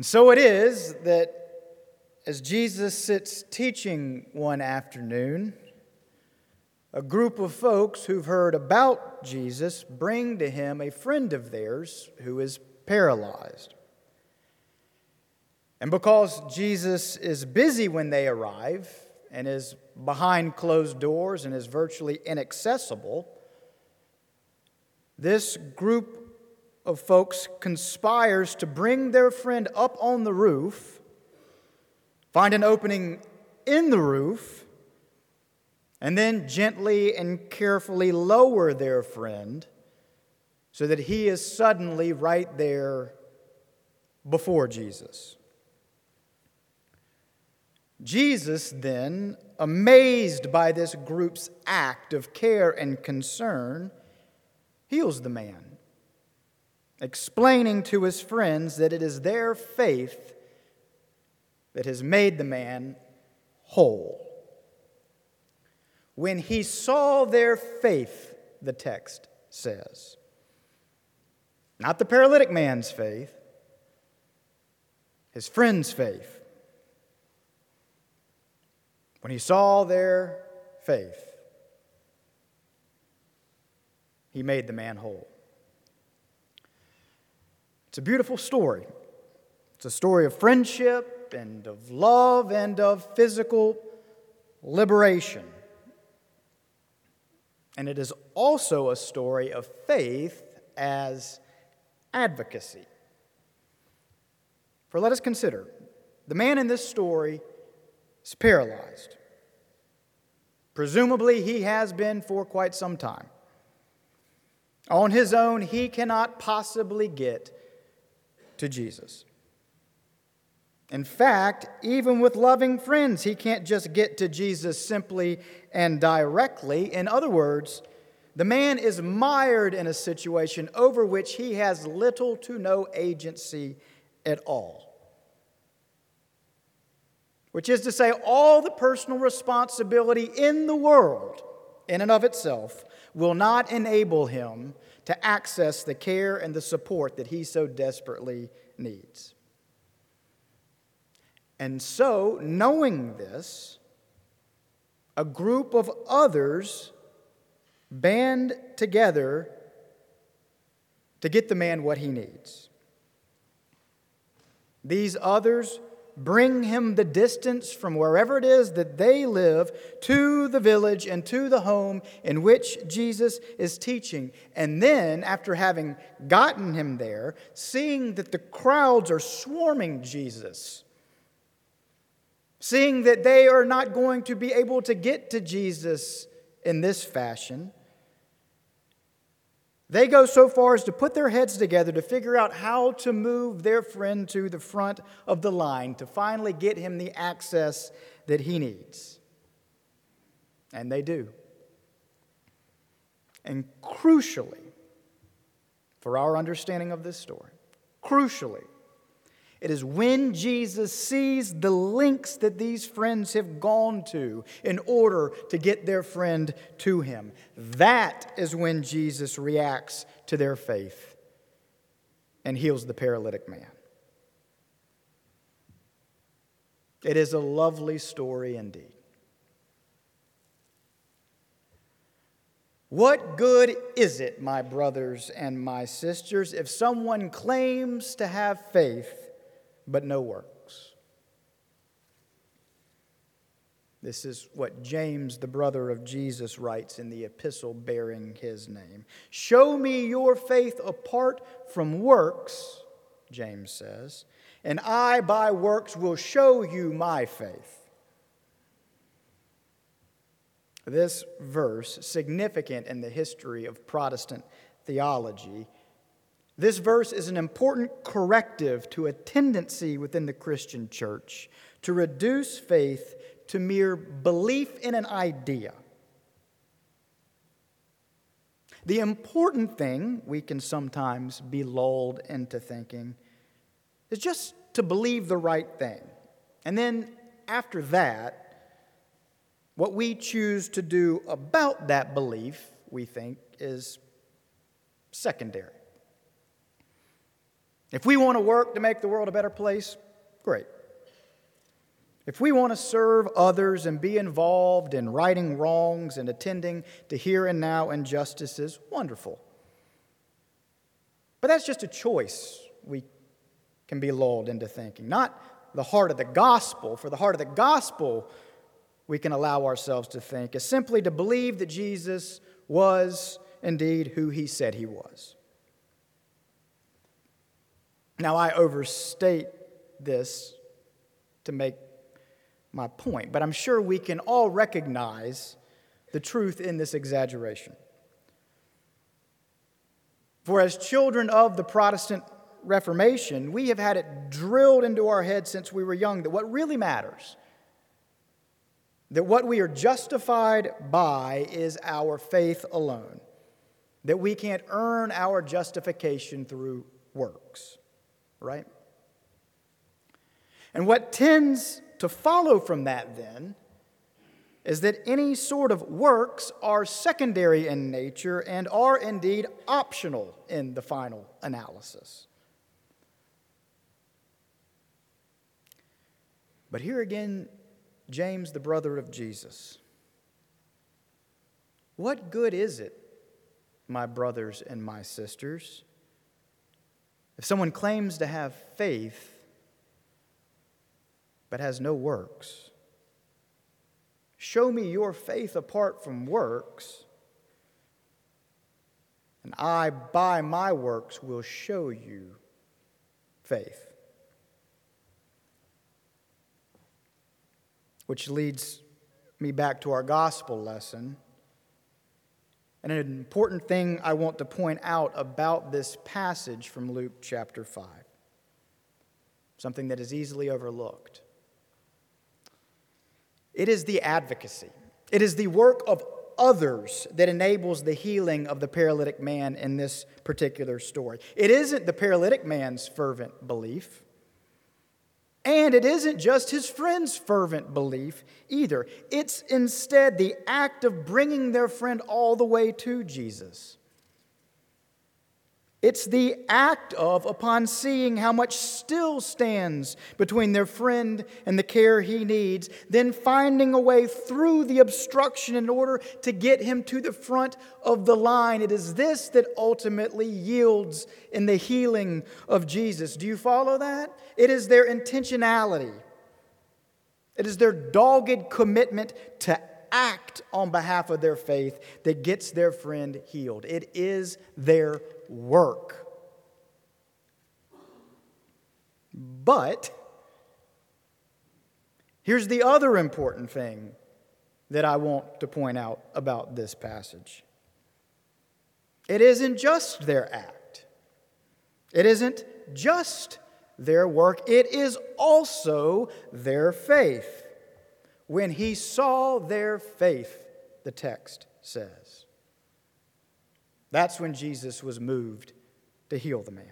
And so it is that as Jesus sits teaching one afternoon, a group of folks who've heard about Jesus bring to him a friend of theirs who is paralyzed. And because Jesus is busy when they arrive and is behind closed doors and is virtually inaccessible, this group of folks conspires to bring their friend up on the roof, find an opening in the roof, and then gently and carefully lower their friend so that he is suddenly right there before Jesus. Jesus, then, amazed by this group's act of care and concern, heals the man, explaining to his friends that it is their faith that has made the man whole. When he saw their faith, the text says, not the paralytic man's faith, his friend's faith. When he saw their faith, he made the man whole. It's a beautiful story. It's a story of friendship and of love and of physical liberation. And it is also a story of faith as advocacy. For let us consider the man in this story is paralyzed. Presumably, he has been for quite some time. On his own, he cannot possibly get to Jesus. In fact, even with loving friends, he can't just get to Jesus simply and directly. In other words, the man is mired in a situation over which he has little to no agency at all. Which is to say, all the personal responsibility in the world, in and of itself, will not enable him to access the care and the support that he so desperately needs. And so, knowing this, a group of others band together to get the man what he needs. These others bring him the distance from wherever it is that they live to the village and to the home in which Jesus is teaching. And then, after having gotten him there, seeing that the crowds are swarming Jesus, seeing that they are not going to be able to get to Jesus in this fashion, they go so far as to put their heads together to figure out how to move their friend to the front of the line to finally get him the access that he needs. And they do. And crucially, for our understanding of this story, crucially, it is when Jesus sees the links that these friends have gone to in order to get their friend to him. That is when Jesus reacts to their faith and heals the paralytic man. It is a lovely story indeed. What good is it, my brothers and my sisters, if someone claims to have faith but no works. This is what James, the brother of Jesus, writes in the epistle bearing his name. Show me your faith apart from works, James says, and I by works will show you my faith. This verse, significant in the history of Protestant theology, this verse is an important corrective to a tendency within the Christian church to reduce faith to mere belief in an idea. The important thing, we can sometimes be lulled into thinking, is just to believe the right thing. And then after that, what we choose to do about that belief, we think, is secondary. If we want to work to make the world a better place, great. If we want to serve others and be involved in righting wrongs and attending to here and now injustices, wonderful. But that's just a choice we can be lulled into thinking, not the heart of the gospel. For the heart of the gospel, we can allow ourselves to think is simply to believe that Jesus was indeed who he said he was. Now, I overstate this to make my point, but I'm sure we can all recognize the truth in this exaggeration. For as children of the Protestant Reformation, we have had it drilled into our heads since we were young that what really matters, that what we are justified by is our faith alone, that we can't earn our justification through works, right? And what tends to follow from that then is that any sort of works are secondary in nature and are indeed optional in the final analysis. But here again, James, the brother of Jesus. What good is it, my brothers and my sisters, if someone claims to have faith but has no works? Show me your faith apart from works, and I, by my works, will show you faith. which leads me back to our gospel lesson. And an important thing I want to point out about this passage from Luke chapter 5, something that is easily overlooked. It is the advocacy, it is the work of others that enables the healing of the paralytic man in this particular story. It isn't the paralytic man's fervent belief. And it isn't just his friend's fervent belief either. It's instead the act of bringing their friend all the way to Jesus. It's the act of, upon seeing how much still stands between their friend and the care he needs, then finding a way through the obstruction in order to get him to the front of the line. It is this that ultimately yields in the healing of Jesus. Do you follow that? It is their intentionality, it is their dogged commitment to act on behalf of their faith that gets their friend healed. It is their work. But here's the other important thing that I want to point out about this passage it isn't just their act, it isn't just their work, it is also their faith. When he saw their faith, the text says. That's when Jesus was moved to heal the man.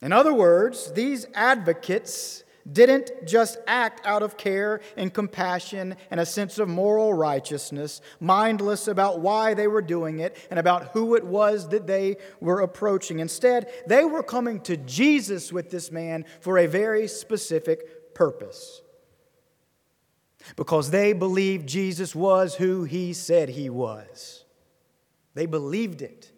In other words, these advocates didn't just act out of care and compassion and a sense of moral righteousness, mindless about why they were doing it and about who it was that they were approaching. Instead, they were coming to Jesus with this man for a very specific purpose. Because they believed Jesus was who he said he was. They believed it.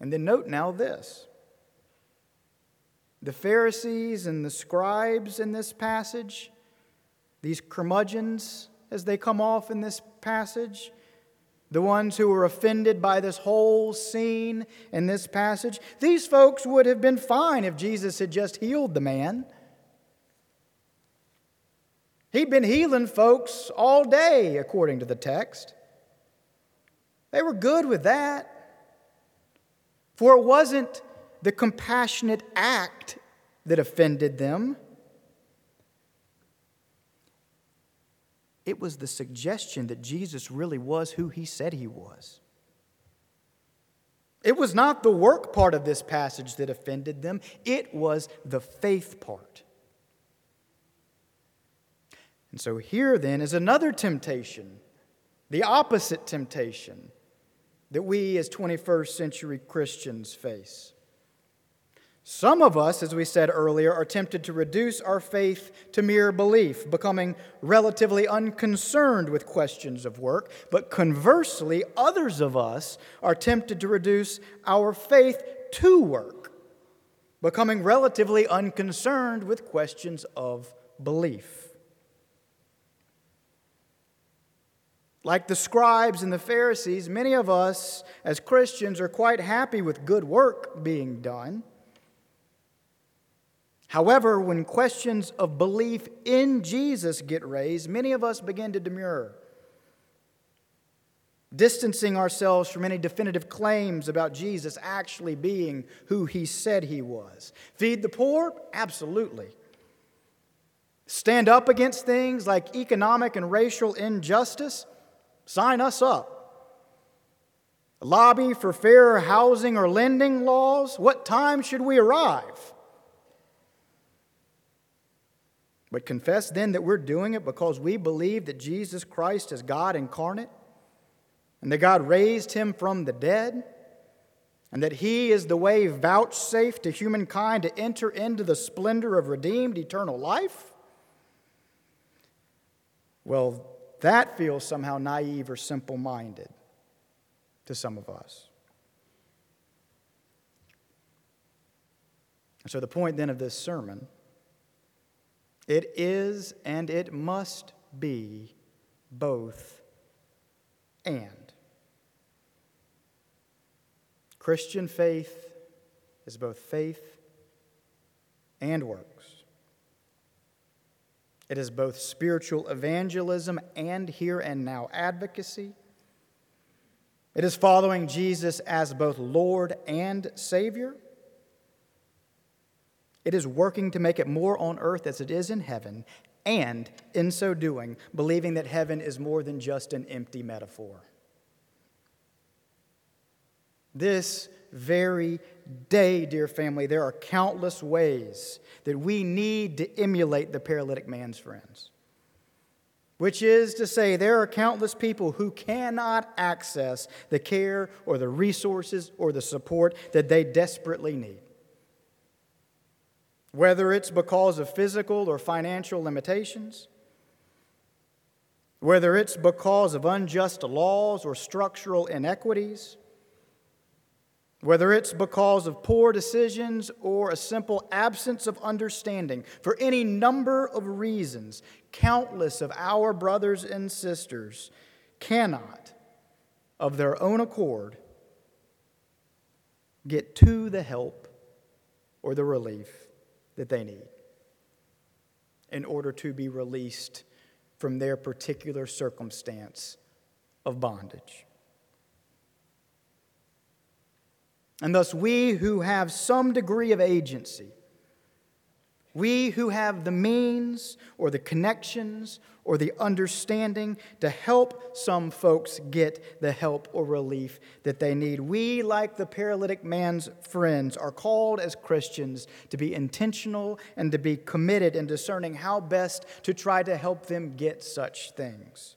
And then note now this the Pharisees and the scribes in this passage, these curmudgeons as they come off in this passage, the ones who were offended by this whole scene in this passage, these folks would have been fine if Jesus had just healed the man. He'd been healing folks all day, according to the text. They were good with that. For it wasn't the compassionate act that offended them, it was the suggestion that Jesus really was who he said he was. It was not the work part of this passage that offended them, it was the faith part. And so here then is another temptation, the opposite temptation. that we as 21st century Christians face. Some of us, as we said earlier, are tempted to reduce our faith to mere belief, becoming relatively unconcerned with questions of work. But conversely, others of us are tempted to reduce our faith to work, becoming relatively unconcerned with questions of belief. Like the scribes and the Pharisees, many of us as Christians are quite happy with good work being done. However, when questions of belief in Jesus get raised, many of us begin to demur, distancing ourselves from any definitive claims about Jesus actually being who he said he was. Feed the poor? Absolutely. Stand up against things like economic and racial injustice? Sign us up. Lobby for fair housing or lending laws? What time should we arrive? But confess then that we're doing it because we believe that Jesus Christ is God incarnate and that God raised him from the dead and that he is the way vouchsafed to humankind to enter into the splendor of redeemed eternal life? Well, that feels somehow naive or simple minded to some of us. So, the point then of this sermon it is and it must be both and. Christian faith is both faith and works. It is both spiritual evangelism and here and now advocacy. It is following Jesus as both Lord and Savior. It is working to make it more on earth as it is in heaven, and in so doing, believing that heaven is more than just an empty metaphor. This very day, dear family, there are countless ways that we need to emulate the paralytic man's friends. Which is to say, there are countless people who cannot access the care or the resources or the support that they desperately need. Whether it's because of physical or financial limitations, whether it's because of unjust laws or structural inequities, whether it's because of poor decisions or a simple absence of understanding, for any number of reasons, countless of our brothers and sisters cannot, of their own accord, get to the help or the relief that they need in order to be released from their particular circumstance of bondage. And thus, we who have some degree of agency, we who have the means or the connections or the understanding to help some folks get the help or relief that they need, we, like the paralytic man's friends, are called as Christians to be intentional and to be committed in discerning how best to try to help them get such things.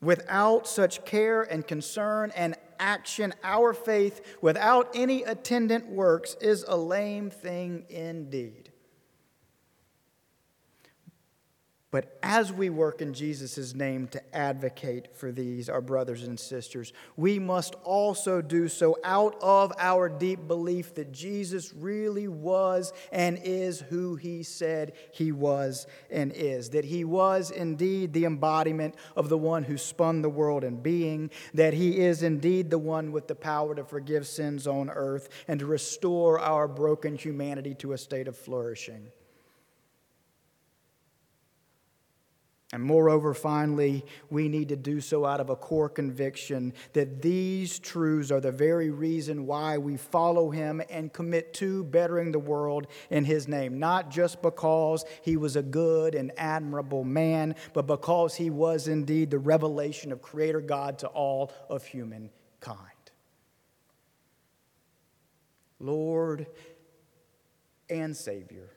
Without such care and concern and action, our faith without any attendant works is a lame thing indeed. But as we work in Jesus' name to advocate for these, our brothers and sisters, we must also do so out of our deep belief that Jesus really was and is who he said he was and is. That he was indeed the embodiment of the one who spun the world in being, that he is indeed the one with the power to forgive sins on earth and to restore our broken humanity to a state of flourishing. And moreover, finally, we need to do so out of a core conviction that these truths are the very reason why we follow him and commit to bettering the world in his name. Not just because he was a good and admirable man, but because he was indeed the revelation of Creator God to all of humankind. Lord and Savior,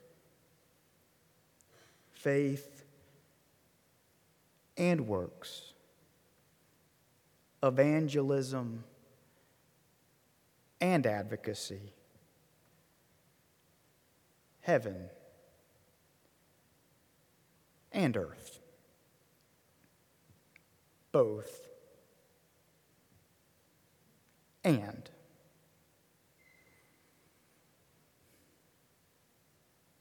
faith and works. evangelism, and advocacy. Heaven and earth. Both and.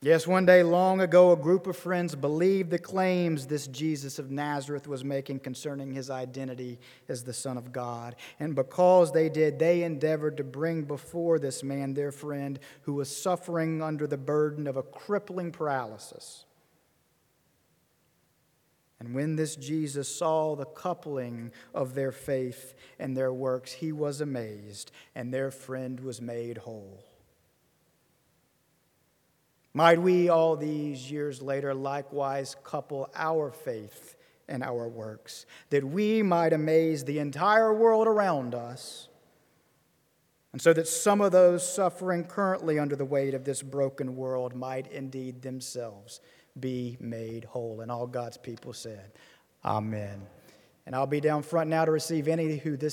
Yes, one day long ago, a group of friends believed the claims this Jesus of Nazareth was making concerning his identity as the Son of God. And because they did, they endeavored to bring before this man, their friend, who was suffering under the burden of a crippling paralysis. And when this Jesus saw the coupling of their faith and their works, he was amazed, and their friend was made whole. Might we, all these years later, likewise couple our faith and our works, that we might amaze the entire world around us, and so that some of those suffering currently under the weight of this broken world might indeed themselves be made whole. And all God's people said, Amen. And I'll be down front now to receive any who this